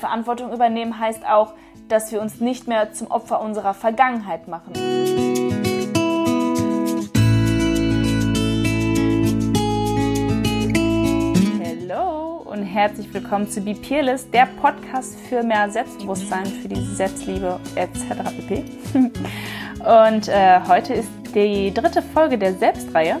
Verantwortung übernehmen heißt auch, dass wir uns nicht mehr zum Opfer unserer Vergangenheit machen. Hallo und herzlich willkommen zu Be Peerless, der Podcast für mehr Selbstbewusstsein, für die Selbstliebe etc. pp. Und äh, heute ist die dritte Folge der Selbstreihe.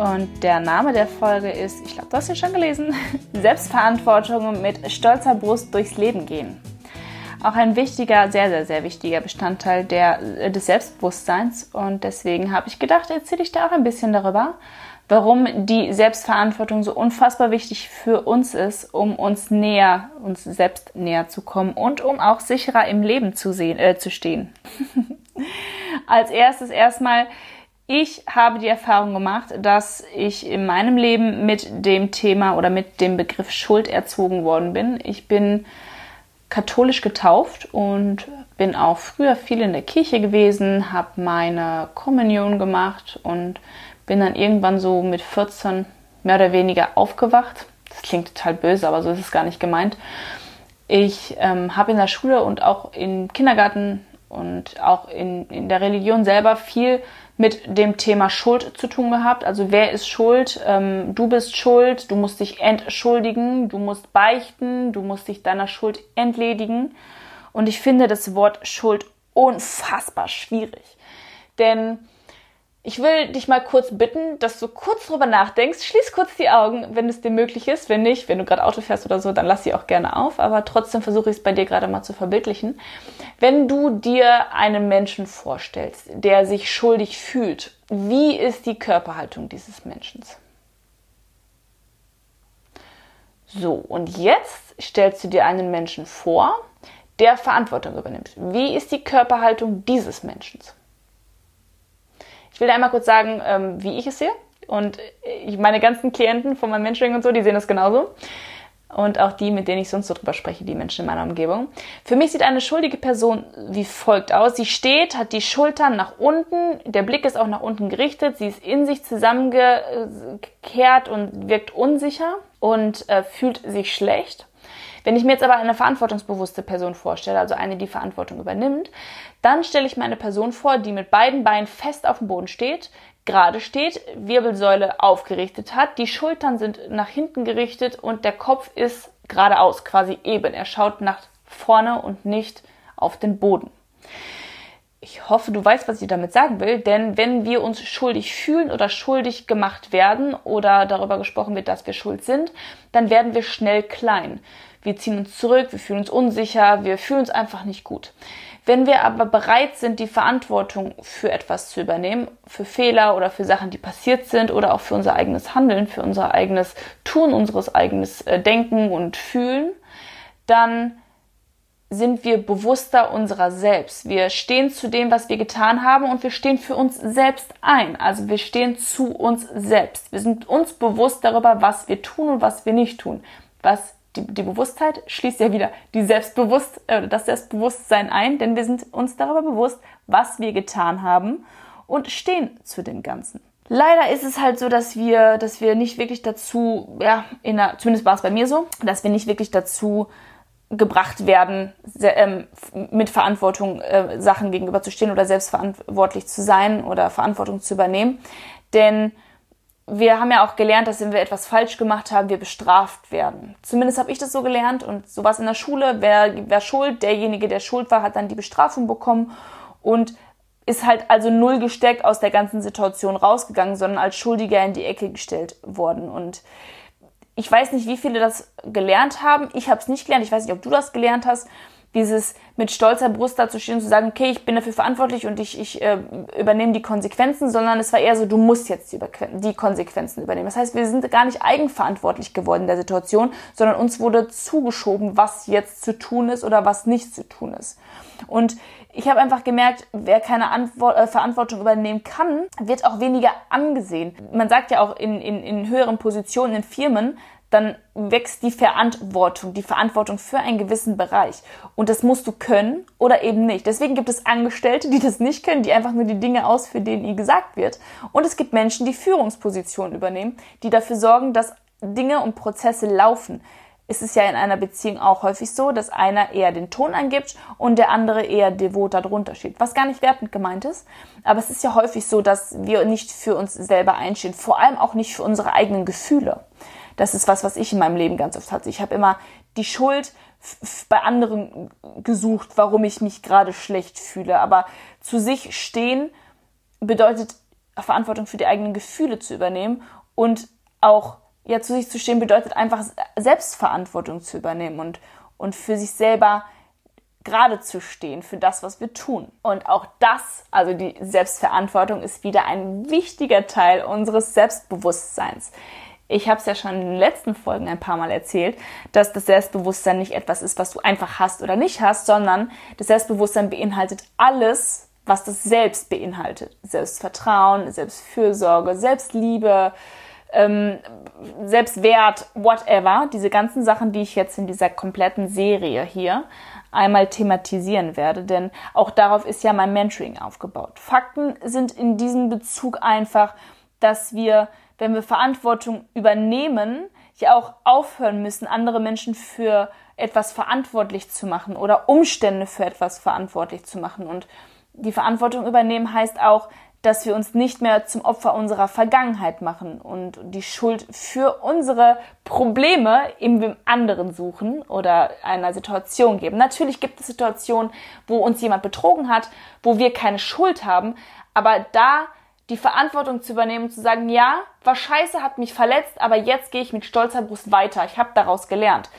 Und der Name der Folge ist, ich glaube, du hast ihn schon gelesen, Selbstverantwortung mit stolzer Brust durchs Leben gehen. Auch ein wichtiger, sehr, sehr, sehr wichtiger Bestandteil der, äh, des Selbstbewusstseins. Und deswegen habe ich gedacht, erzähle ich dir auch ein bisschen darüber, warum die Selbstverantwortung so unfassbar wichtig für uns ist, um uns näher, uns selbst näher zu kommen und um auch sicherer im Leben zu, sehen, äh, zu stehen. Als erstes erstmal, ich habe die Erfahrung gemacht, dass ich in meinem Leben mit dem Thema oder mit dem Begriff Schuld erzogen worden bin. Ich bin katholisch getauft und bin auch früher viel in der Kirche gewesen, habe meine Kommunion gemacht und bin dann irgendwann so mit 14 mehr oder weniger aufgewacht. Das klingt total böse, aber so ist es gar nicht gemeint. Ich ähm, habe in der Schule und auch im Kindergarten und auch in, in der Religion selber viel mit dem Thema Schuld zu tun gehabt. Also wer ist schuld? Ähm, du bist schuld, du musst dich entschuldigen, du musst beichten, du musst dich deiner Schuld entledigen. Und ich finde das Wort Schuld unfassbar schwierig. Denn ich will dich mal kurz bitten, dass du kurz drüber nachdenkst. Schließ kurz die Augen, wenn es dir möglich ist. Wenn nicht, wenn du gerade Auto fährst oder so, dann lass sie auch gerne auf. Aber trotzdem versuche ich es bei dir gerade mal zu verbildlichen. Wenn du dir einen Menschen vorstellst, der sich schuldig fühlt, wie ist die Körperhaltung dieses Menschen? So, und jetzt stellst du dir einen Menschen vor, der Verantwortung übernimmt. Wie ist die Körperhaltung dieses Menschen? Ich will einmal kurz sagen, ähm, wie ich es sehe. Und ich, meine ganzen Klienten von meinem Mentoring und so, die sehen das genauso. Und auch die, mit denen ich sonst so drüber spreche, die Menschen in meiner Umgebung. Für mich sieht eine schuldige Person wie folgt aus. Sie steht, hat die Schultern nach unten, der Blick ist auch nach unten gerichtet, sie ist in sich zusammengekehrt und wirkt unsicher und äh, fühlt sich schlecht. Wenn ich mir jetzt aber eine verantwortungsbewusste Person vorstelle, also eine, die Verantwortung übernimmt, dann stelle ich mir eine Person vor, die mit beiden Beinen fest auf dem Boden steht, gerade steht, Wirbelsäule aufgerichtet hat, die Schultern sind nach hinten gerichtet und der Kopf ist geradeaus, quasi eben. Er schaut nach vorne und nicht auf den Boden. Ich hoffe, du weißt, was ich damit sagen will, denn wenn wir uns schuldig fühlen oder schuldig gemacht werden oder darüber gesprochen wird, dass wir schuld sind, dann werden wir schnell klein. Wir ziehen uns zurück, wir fühlen uns unsicher, wir fühlen uns einfach nicht gut. Wenn wir aber bereit sind, die Verantwortung für etwas zu übernehmen, für Fehler oder für Sachen, die passiert sind oder auch für unser eigenes Handeln, für unser eigenes Tun, unseres eigenes äh, Denken und Fühlen, dann sind wir bewusster unserer selbst. Wir stehen zu dem, was wir getan haben und wir stehen für uns selbst ein. Also wir stehen zu uns selbst. Wir sind uns bewusst darüber, was wir tun und was wir nicht tun. Was die, die Bewusstheit schließt ja wieder die Selbstbewusst, äh, das Selbstbewusstsein ein, denn wir sind uns darüber bewusst, was wir getan haben und stehen zu dem Ganzen. Leider ist es halt so, dass wir, dass wir nicht wirklich dazu, ja, der, zumindest war es bei mir so, dass wir nicht wirklich dazu gebracht werden, ähm, mit Verantwortung äh, Sachen gegenüberzustehen oder selbstverantwortlich zu sein oder Verantwortung zu übernehmen. Denn wir haben ja auch gelernt, dass wenn wir etwas falsch gemacht haben, wir bestraft werden. Zumindest habe ich das so gelernt und so war es in der Schule. Wer, wer schuld, derjenige, der schuld war, hat dann die Bestrafung bekommen und ist halt also null gesteckt aus der ganzen Situation rausgegangen, sondern als Schuldiger in die Ecke gestellt worden. Und ich weiß nicht, wie viele das gelernt haben. Ich habe es nicht gelernt. Ich weiß nicht, ob du das gelernt hast dieses mit stolzer Brust dazu stehen und zu sagen, okay, ich bin dafür verantwortlich und ich, ich äh, übernehme die Konsequenzen, sondern es war eher so, du musst jetzt die, die Konsequenzen übernehmen. Das heißt, wir sind gar nicht eigenverantwortlich geworden in der Situation, sondern uns wurde zugeschoben, was jetzt zu tun ist oder was nicht zu tun ist. Und ich habe einfach gemerkt, wer keine Antwort, äh, Verantwortung übernehmen kann, wird auch weniger angesehen. Man sagt ja auch in, in, in höheren Positionen in Firmen, dann wächst die Verantwortung, die Verantwortung für einen gewissen Bereich. Und das musst du können oder eben nicht. Deswegen gibt es Angestellte, die das nicht können, die einfach nur die Dinge ausführen, denen ihnen gesagt wird. Und es gibt Menschen, die Führungspositionen übernehmen, die dafür sorgen, dass Dinge und Prozesse laufen. ist es ja in einer Beziehung auch häufig so, dass einer eher den Ton angibt und der andere eher devot darunter steht. Was gar nicht wertend gemeint ist. Aber es ist ja häufig so, dass wir nicht für uns selber einstehen. Vor allem auch nicht für unsere eigenen Gefühle. Das ist was, was ich in meinem Leben ganz oft hatte. Ich habe immer die Schuld bei anderen gesucht, warum ich mich gerade schlecht fühle. Aber zu sich stehen bedeutet Verantwortung für die eigenen Gefühle zu übernehmen und auch ja zu sich zu stehen bedeutet einfach Selbstverantwortung zu übernehmen und und für sich selber gerade zu stehen für das, was wir tun. Und auch das, also die Selbstverantwortung, ist wieder ein wichtiger Teil unseres Selbstbewusstseins. Ich habe es ja schon in den letzten Folgen ein paar Mal erzählt, dass das Selbstbewusstsein nicht etwas ist, was du einfach hast oder nicht hast, sondern das Selbstbewusstsein beinhaltet alles, was das Selbst beinhaltet. Selbstvertrauen, Selbstfürsorge, Selbstliebe, ähm, Selbstwert, whatever. Diese ganzen Sachen, die ich jetzt in dieser kompletten Serie hier einmal thematisieren werde, denn auch darauf ist ja mein Mentoring aufgebaut. Fakten sind in diesem Bezug einfach, dass wir, wenn wir Verantwortung übernehmen, ja auch aufhören müssen, andere Menschen für etwas verantwortlich zu machen oder Umstände für etwas verantwortlich zu machen. Und die Verantwortung übernehmen heißt auch, dass wir uns nicht mehr zum Opfer unserer Vergangenheit machen und die Schuld für unsere Probleme im anderen suchen oder einer Situation geben. Natürlich gibt es Situationen, wo uns jemand betrogen hat, wo wir keine Schuld haben, aber da die Verantwortung zu übernehmen und zu sagen, ja, war scheiße, hat mich verletzt, aber jetzt gehe ich mit stolzer Brust weiter. Ich habe daraus gelernt.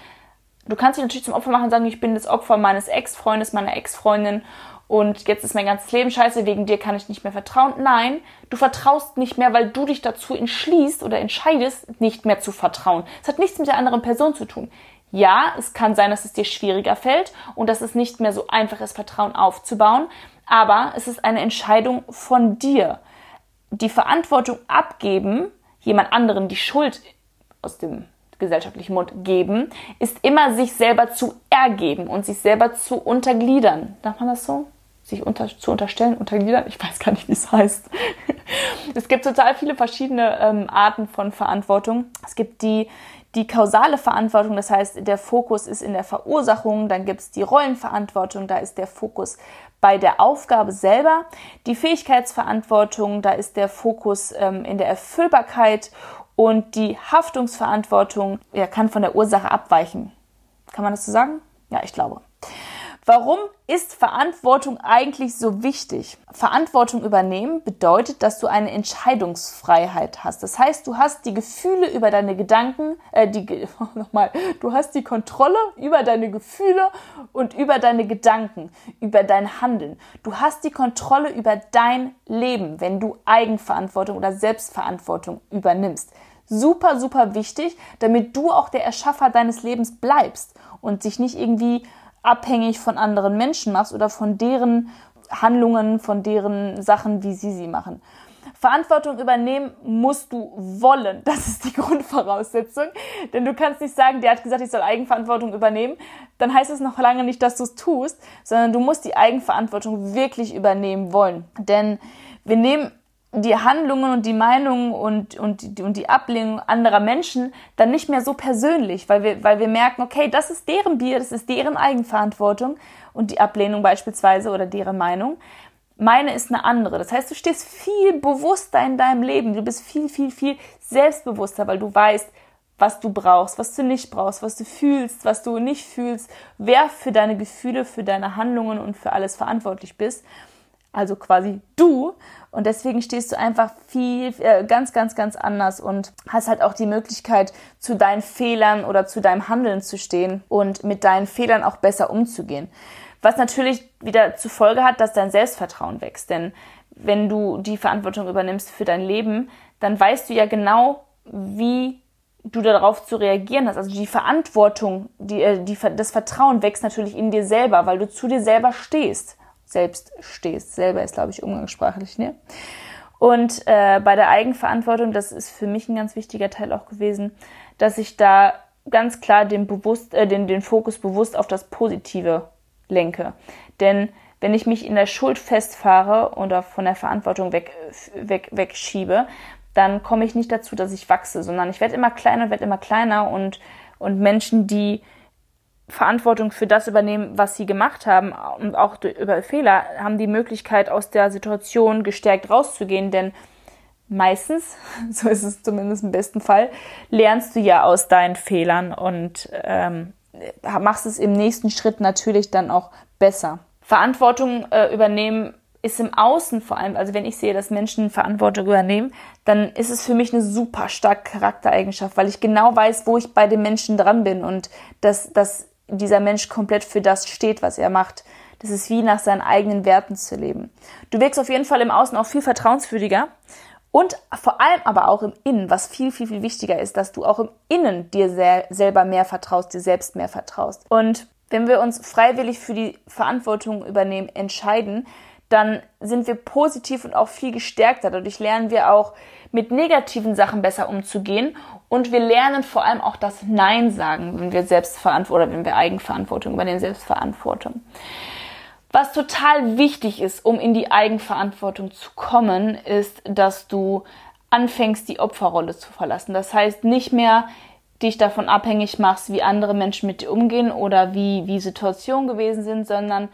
Du kannst dich natürlich zum Opfer machen und sagen, ich bin das Opfer meines Ex-Freundes, meiner Ex-Freundin und jetzt ist mein ganzes Leben scheiße, wegen dir kann ich nicht mehr vertrauen. Nein, du vertraust nicht mehr, weil du dich dazu entschließt oder entscheidest, nicht mehr zu vertrauen. Es hat nichts mit der anderen Person zu tun. Ja, es kann sein, dass es dir schwieriger fällt und dass es nicht mehr so einfach ist, Vertrauen aufzubauen, aber es ist eine Entscheidung von dir. Die Verantwortung abgeben, jemand anderen die Schuld aus dem gesellschaftlichen Mund geben, ist immer sich selber zu ergeben und sich selber zu untergliedern. Darf man das so? sich unter, zu unterstellen, untergliedern, ich weiß gar nicht, wie es heißt. es gibt total viele verschiedene ähm, Arten von Verantwortung. Es gibt die, die kausale Verantwortung, das heißt, der Fokus ist in der Verursachung, dann gibt es die Rollenverantwortung, da ist der Fokus bei der Aufgabe selber, die Fähigkeitsverantwortung, da ist der Fokus ähm, in der Erfüllbarkeit und die Haftungsverantwortung ja, kann von der Ursache abweichen. Kann man das so sagen? Ja, ich glaube. Warum ist Verantwortung eigentlich so wichtig? Verantwortung übernehmen bedeutet, dass du eine Entscheidungsfreiheit hast. Das heißt, du hast die Gefühle über deine Gedanken, äh, die, nochmal, du hast die Kontrolle über deine Gefühle und über deine Gedanken, über dein Handeln. Du hast die Kontrolle über dein Leben, wenn du Eigenverantwortung oder Selbstverantwortung übernimmst. Super, super wichtig, damit du auch der Erschaffer deines Lebens bleibst und sich nicht irgendwie abhängig von anderen Menschen machst oder von deren Handlungen, von deren Sachen, wie sie sie machen. Verantwortung übernehmen musst du wollen. Das ist die Grundvoraussetzung. Denn du kannst nicht sagen, der hat gesagt, ich soll Eigenverantwortung übernehmen. Dann heißt es noch lange nicht, dass du es tust, sondern du musst die Eigenverantwortung wirklich übernehmen wollen. Denn wir nehmen die Handlungen und die Meinungen und, und, und die Ablehnung anderer Menschen dann nicht mehr so persönlich, weil wir, weil wir merken, okay, das ist deren Bier, das ist deren Eigenverantwortung und die Ablehnung beispielsweise oder deren Meinung. Meine ist eine andere. Das heißt, du stehst viel bewusster in deinem Leben. Du bist viel, viel, viel selbstbewusster, weil du weißt, was du brauchst, was du nicht brauchst, was du fühlst, was du nicht fühlst, wer für deine Gefühle, für deine Handlungen und für alles verantwortlich bist also quasi du. Und deswegen stehst du einfach viel, äh, ganz, ganz, ganz anders und hast halt auch die Möglichkeit, zu deinen Fehlern oder zu deinem Handeln zu stehen und mit deinen Fehlern auch besser umzugehen. Was natürlich wieder zur Folge hat, dass dein Selbstvertrauen wächst. Denn wenn du die Verantwortung übernimmst für dein Leben, dann weißt du ja genau, wie du darauf zu reagieren hast. Also die Verantwortung, die, äh, die, das Vertrauen wächst natürlich in dir selber, weil du zu dir selber stehst selbst stehst. Selber ist, glaube ich, umgangssprachlich, ne? Und äh, bei der Eigenverantwortung, das ist für mich ein ganz wichtiger Teil auch gewesen, dass ich da ganz klar den, bewusst, äh, den, den Fokus bewusst auf das Positive lenke. Denn wenn ich mich in der Schuld festfahre oder von der Verantwortung weg, weg, wegschiebe, dann komme ich nicht dazu, dass ich wachse, sondern ich werde immer kleiner und werde immer kleiner und Und Menschen, die Verantwortung für das übernehmen, was sie gemacht haben und auch über Fehler, haben die Möglichkeit, aus der Situation gestärkt rauszugehen, denn meistens, so ist es zumindest im besten Fall, lernst du ja aus deinen Fehlern und ähm, machst es im nächsten Schritt natürlich dann auch besser. Verantwortung äh, übernehmen ist im Außen vor allem, also wenn ich sehe, dass Menschen Verantwortung übernehmen, dann ist es für mich eine super starke Charaktereigenschaft, weil ich genau weiß, wo ich bei dem Menschen dran bin und dass, dass dieser Mensch komplett für das steht, was er macht. Das ist wie nach seinen eigenen Werten zu leben. Du wirkst auf jeden Fall im Außen auch viel vertrauenswürdiger und vor allem aber auch im Innen, was viel, viel, viel wichtiger ist, dass du auch im Innen dir sehr, selber mehr vertraust, dir selbst mehr vertraust. Und wenn wir uns freiwillig für die Verantwortung übernehmen, entscheiden, dann sind wir positiv und auch viel gestärkter. Dadurch lernen wir auch mit negativen Sachen besser umzugehen und wir lernen vor allem auch das Nein sagen, wenn wir Selbstverantwortung oder wenn wir Eigenverantwortung übernehmen, Selbstverantwortung. Was total wichtig ist, um in die Eigenverantwortung zu kommen, ist, dass du anfängst, die Opferrolle zu verlassen. Das heißt, nicht mehr dich davon abhängig machst, wie andere Menschen mit dir umgehen oder wie, wie Situationen gewesen sind, sondern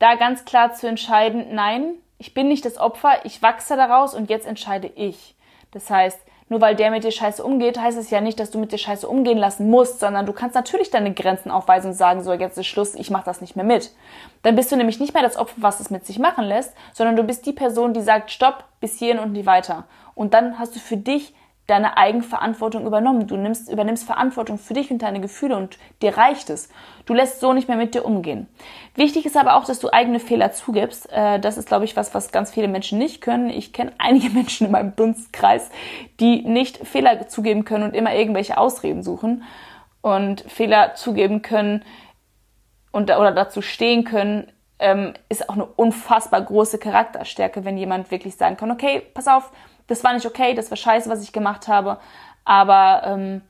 da ganz klar zu entscheiden, nein, ich bin nicht das Opfer, ich wachse daraus und jetzt entscheide ich. Das heißt, nur weil der mit dir scheiße umgeht, heißt es ja nicht, dass du mit dir scheiße umgehen lassen musst, sondern du kannst natürlich deine Grenzen aufweisen und sagen, so, jetzt ist Schluss, ich mach das nicht mehr mit. Dann bist du nämlich nicht mehr das Opfer, was es mit sich machen lässt, sondern du bist die Person, die sagt, stopp, bis hierhin und nie weiter. Und dann hast du für dich deine Eigenverantwortung übernommen. Du nimmst, übernimmst Verantwortung für dich und deine Gefühle und dir reicht es. Du lässt so nicht mehr mit dir umgehen. Wichtig ist aber auch, dass du eigene Fehler zugibst. Äh, das ist, glaube ich, was, was ganz viele Menschen nicht können. Ich kenne einige Menschen in meinem Dunstkreis, die nicht Fehler zugeben können und immer irgendwelche Ausreden suchen und Fehler zugeben können und oder dazu stehen können, ähm, ist auch eine unfassbar große Charakterstärke, wenn jemand wirklich sagen kann, okay, pass auf, das war nicht okay, das war scheiße, was ich gemacht habe, aber ähm,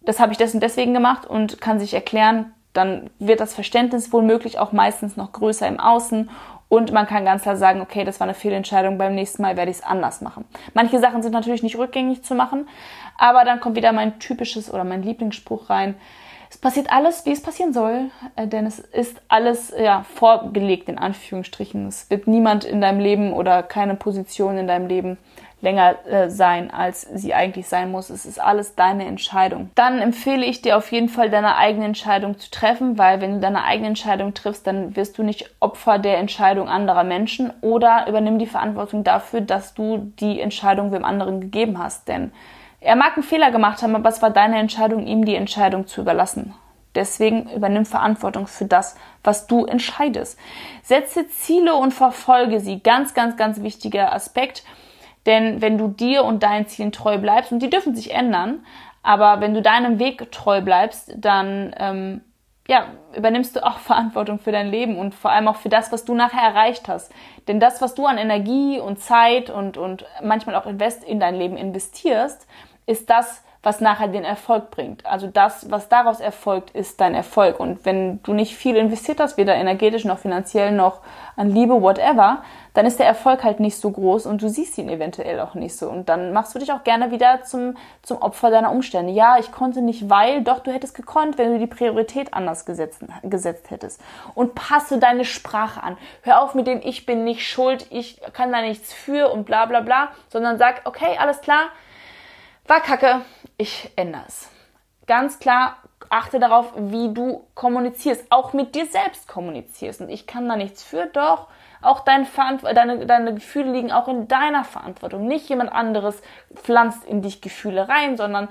das habe ich dessen deswegen gemacht und kann sich erklären, dann wird das Verständnis womöglich auch meistens noch größer im Außen und man kann ganz klar sagen, okay, das war eine Fehlentscheidung, beim nächsten Mal werde ich es anders machen. Manche Sachen sind natürlich nicht rückgängig zu machen, aber dann kommt wieder mein typisches oder mein Lieblingsspruch rein. Es passiert alles, wie es passieren soll, äh, denn es ist alles ja, vorgelegt in Anführungsstrichen. Es wird niemand in deinem Leben oder keine Position in deinem Leben länger äh, sein, als sie eigentlich sein muss. Es ist alles deine Entscheidung. Dann empfehle ich dir auf jeden Fall, deine eigene Entscheidung zu treffen, weil wenn du deine eigene Entscheidung triffst, dann wirst du nicht Opfer der Entscheidung anderer Menschen oder übernimm die Verantwortung dafür, dass du die Entscheidung wem anderen gegeben hast. Denn er mag einen Fehler gemacht haben, aber es war deine Entscheidung, ihm die Entscheidung zu überlassen. Deswegen übernimm Verantwortung für das, was du entscheidest. Setze Ziele und verfolge sie. Ganz, ganz, ganz wichtiger Aspekt. Denn wenn du dir und deinen Zielen treu bleibst, und die dürfen sich ändern, aber wenn du deinem Weg treu bleibst, dann ähm, ja, übernimmst du auch Verantwortung für dein Leben und vor allem auch für das, was du nachher erreicht hast. Denn das, was du an Energie und Zeit und, und manchmal auch Invest in dein Leben investierst, ist das, was nachher den Erfolg bringt. Also das, was daraus erfolgt, ist dein Erfolg. Und wenn du nicht viel investiert hast, weder energetisch noch finanziell noch an Liebe, whatever, dann ist der Erfolg halt nicht so groß und du siehst ihn eventuell auch nicht so. Und dann machst du dich auch gerne wieder zum, zum Opfer deiner Umstände. Ja, ich konnte nicht, weil, doch du hättest gekonnt, wenn du die Priorität anders gesetzt, gesetzt hättest. Und passe deine Sprache an. Hör auf mit dem Ich bin nicht schuld, ich kann da nichts für und bla bla bla, sondern sag, okay, alles klar, war kacke, ich ändere es. Ganz klar, achte darauf, wie du kommunizierst, auch mit dir selbst kommunizierst. Und ich kann da nichts für, doch. Auch dein deine, deine Gefühle liegen auch in deiner Verantwortung. Nicht jemand anderes pflanzt in dich Gefühle rein, sondern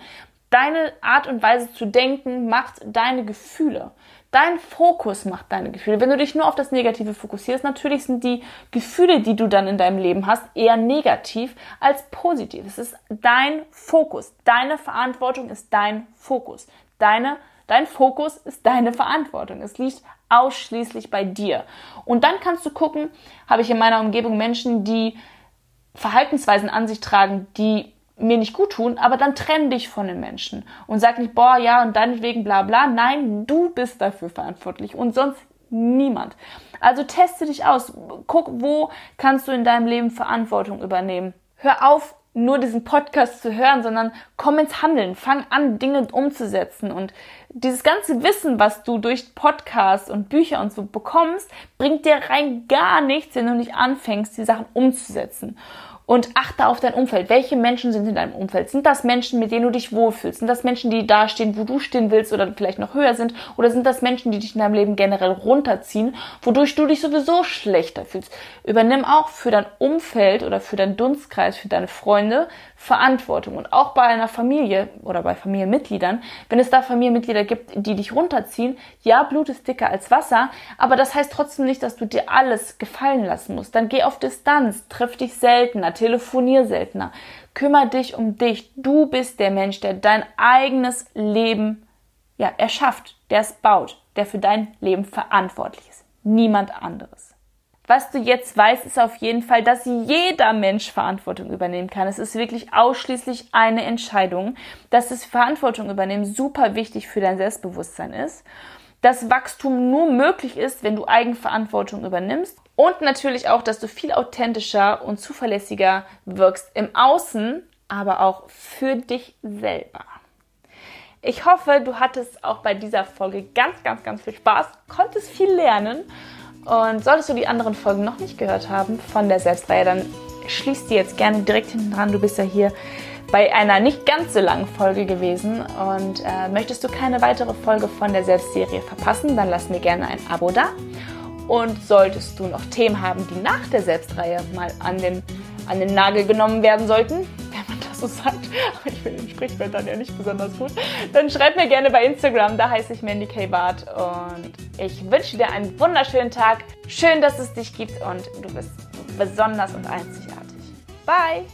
deine Art und Weise zu denken macht deine Gefühle. Dein Fokus macht deine Gefühle. Wenn du dich nur auf das Negative fokussierst, natürlich sind die Gefühle, die du dann in deinem Leben hast, eher negativ als positiv. Es ist dein Fokus. Deine Verantwortung ist dein Fokus. Deine, dein Fokus ist deine Verantwortung. Es liegt ausschließlich bei dir. Und dann kannst du gucken, habe ich in meiner Umgebung Menschen, die Verhaltensweisen an sich tragen, die mir nicht gut tun, aber dann trenn dich von den Menschen und sag nicht, boah, ja, und deinetwegen bla bla. Nein, du bist dafür verantwortlich und sonst niemand. Also teste dich aus. Guck, wo kannst du in deinem Leben Verantwortung übernehmen. Hör auf, nur diesen Podcast zu hören, sondern komm ins Handeln, fang an, Dinge umzusetzen. Und dieses ganze Wissen, was du durch Podcasts und Bücher und so bekommst, bringt dir rein gar nichts, wenn du nicht anfängst, die Sachen umzusetzen und achte auf dein Umfeld. Welche Menschen sind in deinem Umfeld? Sind das Menschen, mit denen du dich wohlfühlst? Sind das Menschen, die da stehen, wo du stehen willst oder vielleicht noch höher sind? Oder sind das Menschen, die dich in deinem Leben generell runterziehen, wodurch du dich sowieso schlechter fühlst? Übernimm auch für dein Umfeld oder für deinen Dunstkreis, für deine Freunde Verantwortung. Und auch bei einer Familie oder bei Familienmitgliedern, wenn es da Familienmitglieder gibt, die dich runterziehen, ja, Blut ist dicker als Wasser, aber das heißt trotzdem nicht, dass du dir alles gefallen lassen musst. Dann geh auf Distanz, triff dich seltener, telefonier seltener, kümmere dich um dich. Du bist der Mensch, der dein eigenes Leben ja, erschafft, der es baut, der für dein Leben verantwortlich ist. Niemand anderes. Was du jetzt weißt, ist auf jeden Fall, dass jeder Mensch Verantwortung übernehmen kann. Es ist wirklich ausschließlich eine Entscheidung, dass das Verantwortung übernehmen super wichtig für dein Selbstbewusstsein ist. Dass Wachstum nur möglich ist, wenn du Eigenverantwortung übernimmst. Und natürlich auch, dass du viel authentischer und zuverlässiger wirkst im Außen, aber auch für dich selber. Ich hoffe, du hattest auch bei dieser Folge ganz, ganz, ganz viel Spaß, konntest viel lernen und solltest du die anderen Folgen noch nicht gehört haben von der Selbstreihe, dann schließ die jetzt gerne direkt hinten dran. Du bist ja hier bei einer nicht ganz so langen Folge gewesen und äh, möchtest du keine weitere Folge von der Selbstserie verpassen, dann lass mir gerne ein Abo da. Und solltest du noch Themen haben, die nach der Selbstreihe mal an den, an den Nagel genommen werden sollten, so sagt, aber ich bin in Sprichwörtern ja nicht besonders gut, dann schreib mir gerne bei Instagram, da heiße ich Mandy K. Bart und ich wünsche dir einen wunderschönen Tag. Schön, dass es dich gibt und du bist besonders und einzigartig. Bye!